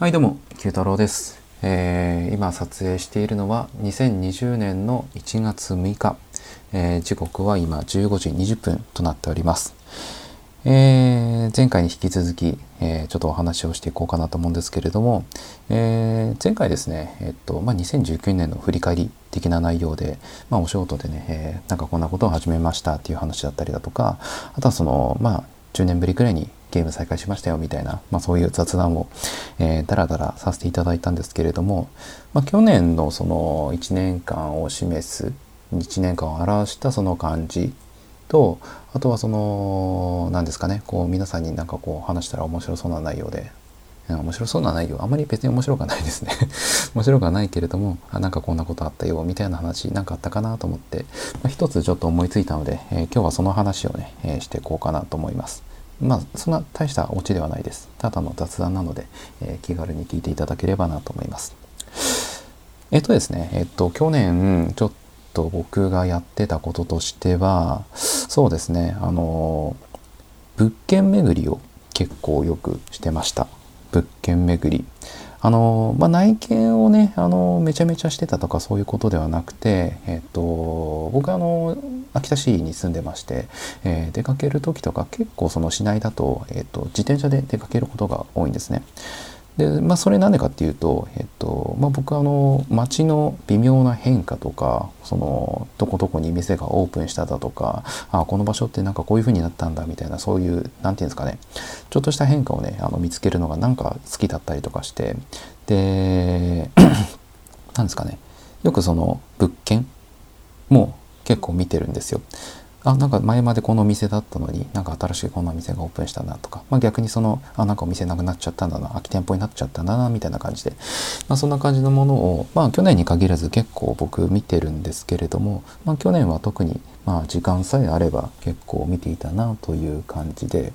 はいどうも、九太郎です、えー今撮影しているのは2020年の1月6日、えー時刻は今15時20分となっております。えー前回に引き続き、えーちょっとお話をしていこうかなと思うんですけれども、えー前回ですね、えっと、まあ、2019年の振り返り的な内容で、まあ、お仕事でね、えーなんかこんなことを始めましたっていう話だったりだとか、あとはその、まあ、10年ぶりくらいにゲーム再開しましたよみたいな、まあ、そういう雑談を、えー、だらだらさせていただいたんですけれども、まあ、去年のその1年間を示す1年間を表したその感じとあとはその何ですかねこう皆さんになんかこう話したら面白そうな内容で面白そうな内容あまり別に面白くはないですね。面白くはないけれどもあなんかこんなことあったよみたいな話なんかあったかなと思って、まあ、一つちょっと思いついたので、えー今日はその話をね、えーしていこうかなと思います。まあそんな大したオチではないですただの雑談なので、えー気軽に聞いていただければなと思いますえっとですね、えっと、去年、ちょっと僕がやってたこととしては、そうですね、あの、物件巡りを結構よくしてました。物件巡り。あの、まあ、内見をね、あの、めちゃめちゃしてたとかそういうことではなくて、えっと、僕あの、秋田市に住んでまして、えー出かける時とか結構その市内だと、えっと、自転車で出かけることが多いんですね。で、まあ、それなんでかっていうと、えっと、まあ、僕あの、街の微妙な変化とか、その、どこどこに店がオープンしただとか、あ、この場所ってなんかこういう風になったんだみたいな、そういう、なんていうんですかね、ちょっとした変化をね、あの、見つけるのがなんか好きだったりとかして、で、なんですかね、よくその、物件も結構見てるんですよ。あなんか前までこのお店だったのになんか新しいこんなお店がオープンしたなとか、まあ、逆にそのあなんかお店なくなっちゃったんだな空き店舗になっちゃったんだなみたいな感じで、まあ、そんな感じのものを、まあ、去年に限らず結構僕見てるんですけれども、まあ、去年は特にまあ時間さえあれば結構見ていたなという感じで、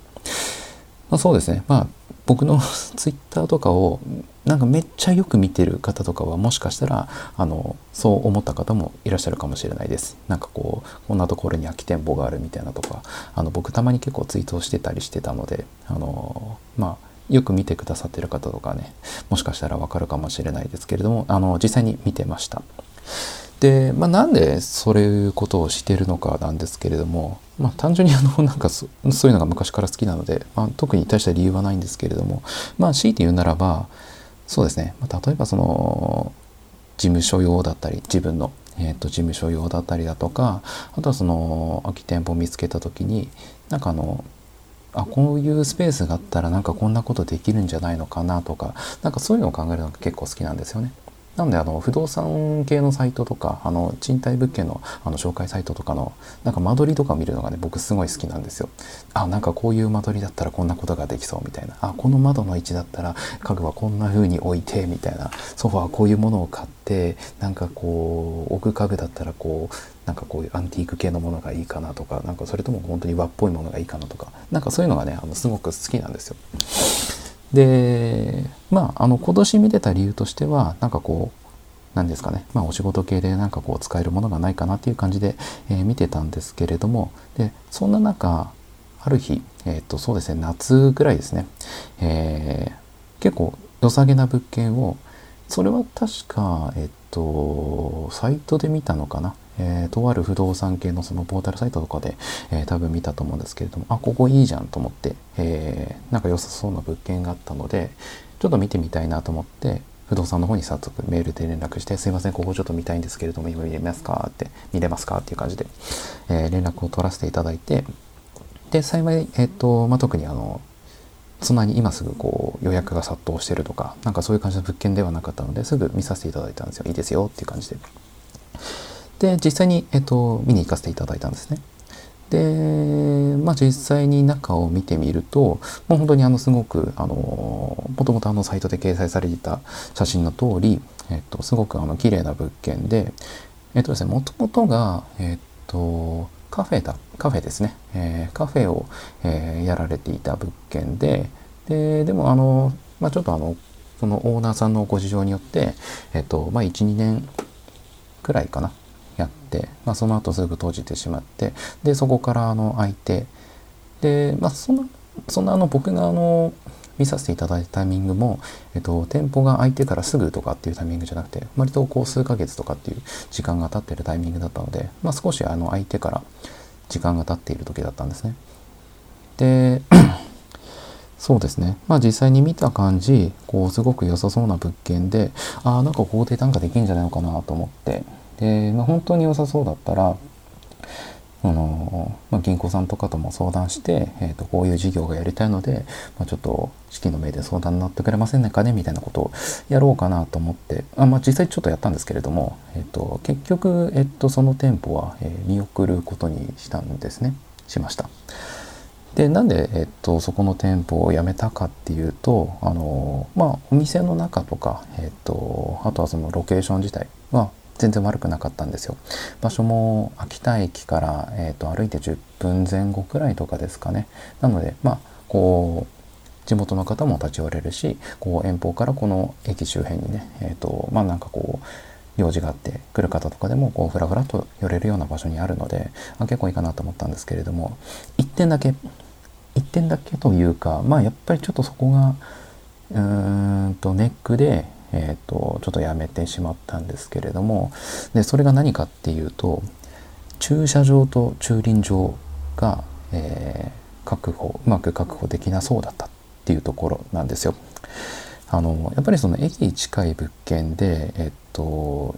まあ、そうですね。まあ僕の ツイッターとかをなんかめっちゃよく見てる方とかはもしかしたらあのそう思った方もいらっしゃるかもしれないです。なんかこうこんなところに空き店舗があるみたいなとかあの僕たまに結構ツイートをしてたりしてたのであのまあよく見てくださってる方とかねもしかしたらわかるかもしれないですけれどもあの実際に見てました。で、まあ、なんでそういうことをしてるのかなんですけれども、まあ、単純にあの なんかそういうのが昔から好きなので、まあ、特に大した理由はないんですけれどもまあ強いて言うならばそうですね、まあ、例えばその事務所用だったり自分の、えー、と事務所用だったりだとかあとはその空き店舗を見つけた時になんかあのあこういうスペースがあったらなんかこんなことできるんじゃないのかなとかなんかそういうのを考えるのが結構好きなんですよね。なのであの不動産系のサイトとかあの賃貸物件のあの紹介サイトとかのなんか間取りとか見るのがね僕すごい好きなんですよ。あなんかこういう間取りだったらこんなことができそうみたいなあこの窓の位置だったら家具はこんな風に置いてみたいなソファーはこういうものを買ってなんかこう置く家具だったらこうなんかこういうアンティーク系のものがいいかなとかなんかそれとも本当に和っぽいものがいいかなとかなんかそういうのがねあのすごく好きなんですよ。でまああの今年見てた理由としてはなんかこうなんですかね、まあ、お仕事系でなんかこう使えるものがないかなっていう感じで、えー見てたんですけれどもでそんな中ある日、えっとそうですね夏ぐらいですね、えー結構良さげな物件をそれは確かえっとサイトで見たのかな。えーとある不動産系のそのポータルサイトとかで、えー多分見たと思うんですけれどもあここいいじゃんと思って、えーなんか良さそうな物件があったのでちょっと見てみたいなと思って不動産の方に早速メールで連絡して「すいませんここちょっと見たいんですけれども今見れますか?」って「見れますか?」っていう感じで、えー連絡を取らせていただいてで幸い、えっとまあ、特にあのそんなに今すぐこう予約が殺到してるとかなんかそういう感じの物件ではなかったのですぐ見させていただいたんですよいいですよっていう感じでで実際に、えっと、見に行かせていただいたんですね。で、まあ、実際に中を見てみるともう本当にあのすごくあのもともとあのサイトで掲載されていた写真の通り、えっと、すごくあの綺麗な物件でえっとですねもともとがえっとカフェだカフェですね、えーカフェを、えーやられていた物件でででもあの、まあ、ちょっとあのそのオーナーさんのご事情によって、えっとまあ、12年くらいかな。て、まあ、その後すぐ閉じてしまってでそこからあの空いてで、まあ、そんなそんなあの僕があの見させていただいたタイミングも、えっと、店舗が開いてからすぐとかっていうタイミングじゃなくて割とこう数ヶ月とかっていう時間が経ってるタイミングだったので、まあ、少しあの開いてから時間が経っている時だったんですね。で そうですね。まあ実際に見た感じ、こうすごく良さそうな物件で、ああ、なんかここで単価できるんじゃないのかなと思って。で、まあ、本当に良さそうだったら、あのまあ、銀行さんとかとも相談して、えーと、こういう事業がやりたいので、まあ、ちょっと資金の目で相談になってくれませんかねみたいなことをやろうかなと思ってあ、まあ、実際ちょっとやったんですけれども、えーと、結局、えーと、その店舗は、え、見送ることにしたんですねしました。でなんで、えっと、そこの店舗を辞めたかっていうとあのまあお店の中とか、えっと、あとはそのロケーション自体は全然悪くなかったんですよ。場所も秋田駅から、えーと、歩いて10分前後くらいとかですかね。なのでまあこう地元の方も立ち寄れるしこう遠方からこの駅周辺にねえっ、ー、とまあなんかこう用事があって来る方とかでもこうフラフラと寄れるような場所にあるのであ結構いいかなと思ったんですけれども1点だけ1点だけというかまあやっぱりちょっとそこがうーんとネックでえーと、ちょっとやめてしまったんですけれどもでそれが何かっていうと駐車場と駐輪場が、えー、確保うまく確保できなそうだったっていうところなんですよ。あのやっぱりその駅近い物件で、えっと、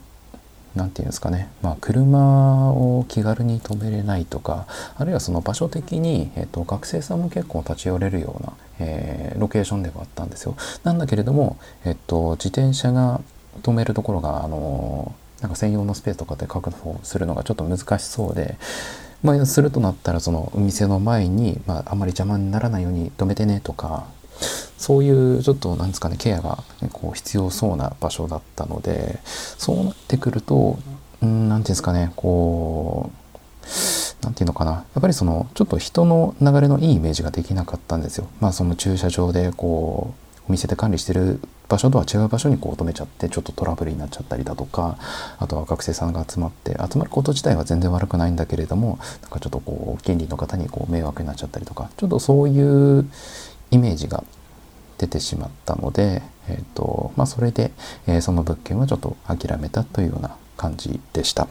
何て言うんですかね、まあ、車を気軽に止めれないとかあるいはその場所的に、えっと、学生さんも結構立ち寄れるような、えー、ロケーションではあったんですよ。なんだけれども、えっと、自転車が止めるところが、あのなんか専用のスペースとかで確保するのがちょっと難しそうで、まあ、するとなったらそのお店の前に、まあ、あまり邪魔にならないように止めてねとかそういうちょっとなんですかねケアがねこう必要そうな場所だったのでそうなってくると何て言うんですかねこう何て言うのかなやっぱりそのちょっと人の流れのいいイメージができなかったんですよ。まあその駐車場でこうお店で管理してる場所とは違う場所にこう止めちゃってちょっとトラブルになっちゃったりだとかあとは学生さんが集まって集まること自体は全然悪くないんだけれどもなんかちょっとこう近隣の方にこう迷惑になっちゃったりとかちょっとそういうイメージが出てしまったので、えーとまあ、それで、えー、その物件はちょっと諦めたというような感じでした。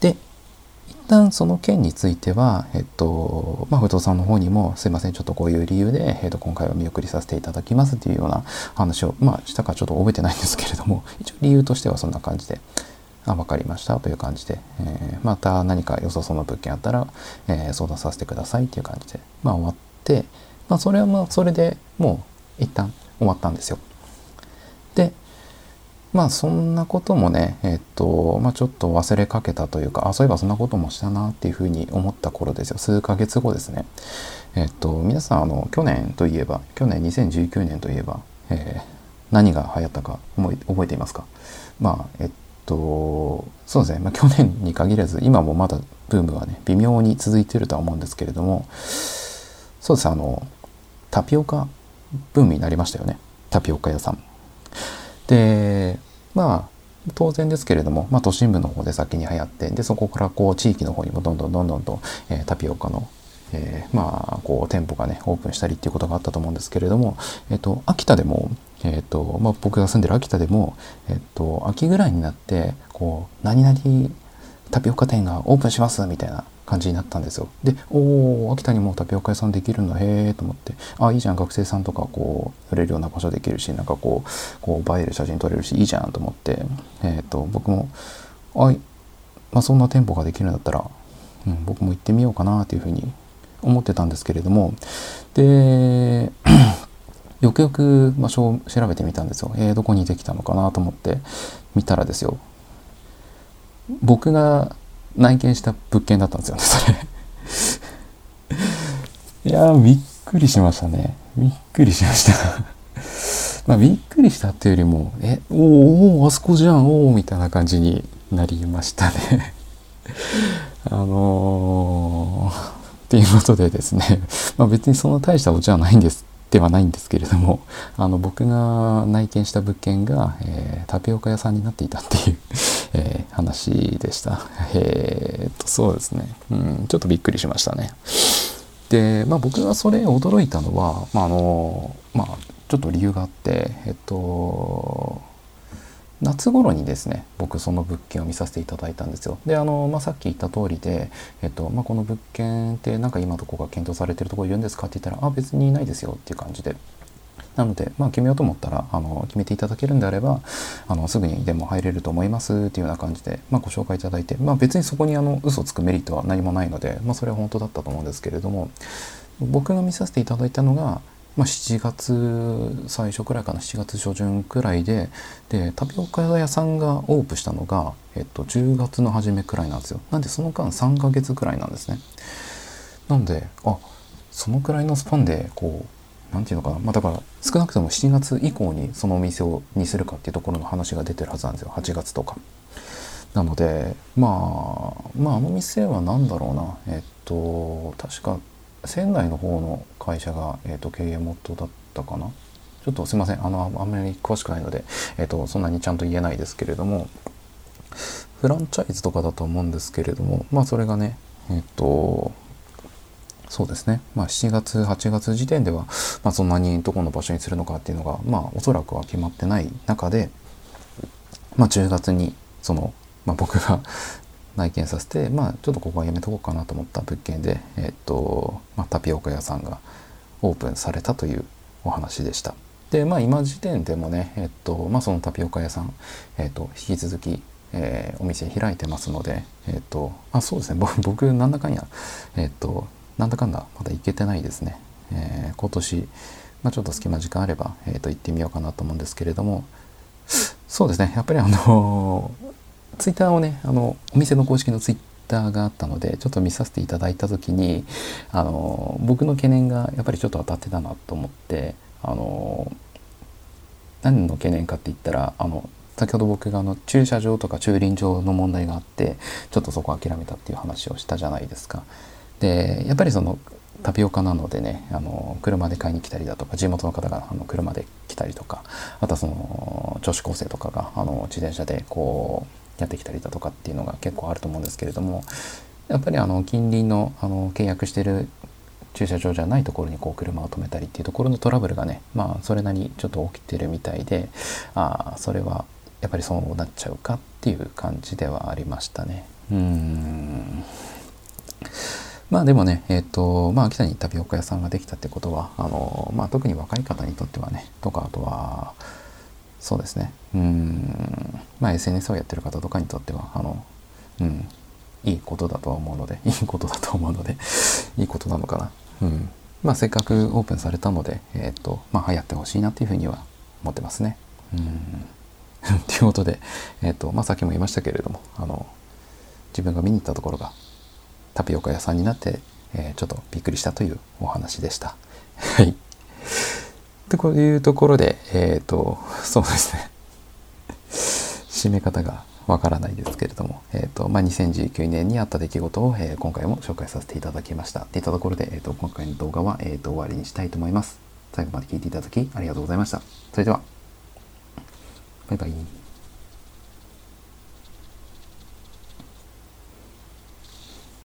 で一旦その件については、えっとまあ、不動産の方にもすいませんちょっとこういう理由で、えっと、今回は見送りさせていただきますというような話を、まあ、したかちょっと覚えてないんですけれども一応理由としてはそんな感じで。あ分かりましたという感じで、えー、また何か良さそうな物件あったら、えー、相談させてくださいっていう感じで、まあ、終わって、まあ、それはまあそれでもう一旦終わったんですよ。でまあそんなこともねえっとまあちょっと忘れかけたというかあそういえばそんなこともしたなっていうふうに思った頃ですよ。数ヶ月後ですね。えっと皆さんあの去年といえば去年2019年といえば、えー、何が流行ったか思い覚えていますか？まあえっとそうですね、まあ、去年に限らず今もまだブームはね微妙に続いてるとは思うんですけれどもそうですあのタピオカブームになりましたよねタピオカ屋さん。でまあ当然ですけれども、まあ、都心部の方で先に流行ってでそこからこう地域の方にもどんどんどんどんと、えー、タピオカの、えー、まあこう店舗がねオープンしたりっていうことがあったと思うんですけれども、えっ、ー、と秋田でも、えっとまあ、僕が住んでる秋田でも、えっと秋ぐらいになってこう何々タピオカ店がオープンしますみたいな感じになったんですよ。で、おお、秋田にもタピオカ屋さんできるんだ、へえと思って、あ、いいじゃん、学生さんとかこう、売れるような場所できるし、なんかこう、こう映える写真撮れるし、いいじゃんと思って、えっ、ー、と、僕も、あい、まあ、そんな店舗ができるんだったら、うん、僕も行ってみようかなというふうに思ってたんですけれども、で、よくよく場所を調べてみたんですよ。えー、どこにできたのかなと思って見たらですよ。僕が内見した物件だったんですよね、それ。いやびっくりしましたね。びっくりしました。まあ、びっくりしたっていうよりも、え、おお、あそこじゃん、おお、みたいな感じになりましたね。あのー、っていうことでですね、まあ別にそんな大したお茶はないんですではないんですけれども あの僕が内見した物件が、えー、タピオカ屋さんになっていたっていう えー、話でした。えー、っとそうですね、うん、ちょっとびっくりしましたね。で、まあ、僕がそれ驚いたのは、まああのまあ、ちょっと理由があって、えっと、夏頃にですね僕その物件を見させていただいたんですよ。であの、まあ、さっき言った通りで、えっとまあ、この物件ってなんか今どこか検討されてるところいるんですかって言ったらあ別にないですよっていう感じで。なので、まあ、決めようと思ったらあの決めていただけるんであればあのすぐにでも入れると思いますっていうような感じで、まあ、ご紹介いただいて、まあ、別にそこにあの嘘つくメリットは何もないので、まあ、それは本当だったと思うんですけれども僕が見させていただいたのが、まあ、7月最初くらいかな7月初旬くらいででタピオカ屋さんがオープンしたのが、えっと、10月の初めくらいなんですよ。なんでその間3ヶ月くらいなんですね。なのであそのくらいのスパンでこう何て言うのかな、まあ、だから少なくとも7月以降にそのお店をにするかっていうところの話が出てるはずなんですよ。8月とか。なのでまあまああの店は何だろうな。えっと確か仙台の方の会社が、えーと、経営元だったかな？ちょっとすいません。あのあんまり詳しくないので、えーと、そんなにちゃんと言えないですけれどもフランチャイズとかだと思うんですけれどもまあそれがねえっ、ー、とそうですね、まあ、7月8月時点では、まあ、そんなにどこの場所にするのかっていうのがまあおそらくは決まってない中で、まあ、10月にその、まあ、僕が内見させて、まあ、ちょっとここはやめとこうかなと思った物件で、えっと、まあ、タピオカ屋さんがオープンされたというお話でした。で、まあ、今時点でもね、えっと、まあ、そのタピオカ屋さん、えっと、引き続き、えー、お店開いてますので、えっと、あ、そうですね、僕、なんだかんや、えっと、なんだかんだ、まだ行けてないですね。えー、今年、まあ、ちょっと隙間時間あれば、えっと、行ってみようかなと思うんですけれども、そうですね、やっぱりあのツイッターをねあのお店の公式のツイッターがあったのでちょっと見させていただいた時にあの僕の懸念がやっぱりちょっと当たってたなと思ってあの何の懸念かって言ったらあの先ほど僕があの駐車場とか駐輪場の問題があってちょっとそこ諦めたっていう話をしたじゃないですか。でやっぱりそのタピオカなのでねあの車で買いに来たりだとか地元の方があの車で来たりとかあとはその女子高生とかがあの自転車でこうやってきたりだとかっていうのが結構あると思うんですけれどもやっぱりあの近隣のあの契約してる駐車場じゃないところにこう車を止めたりっていうところのトラブルがねまあそれなりにちょっと起きてるみたいでああそれはやっぱりそうなっちゃうかっていう感じではありましたね。うん。まあでもね、えっ、ー、と、まあ秋田にタピオカ屋さんができたってことは、あの、まあ特に若い方にとってはね、とかあとは、そうですね。うん。まあ SNS をやってる方とかにとってはあのうんいいことだとは思うので いいことだと思うので いいことなのかな。うん。まあせっかくオープンされたのでえっ、とまあ流行ってほしいなっていうふうには思ってますね。うん。ということでえっ、とまあさっきも言いましたけれどもあの自分が見に行ったところがタピオカ屋さんになって、えー、ちょっとびっくりしたというお話でした。はい。というところで、えっ、ー、と、そうですね。締め方がわからないですけれども、えっ、ー、と、まあ、2019年にあった出来事を、えー、今回も紹介させていただきました。といったところで、えっ、と、今回の動画は、えっ、と、終わりにしたいと思います。最後まで聞いていただきありがとうございました。それでは、バイバイ。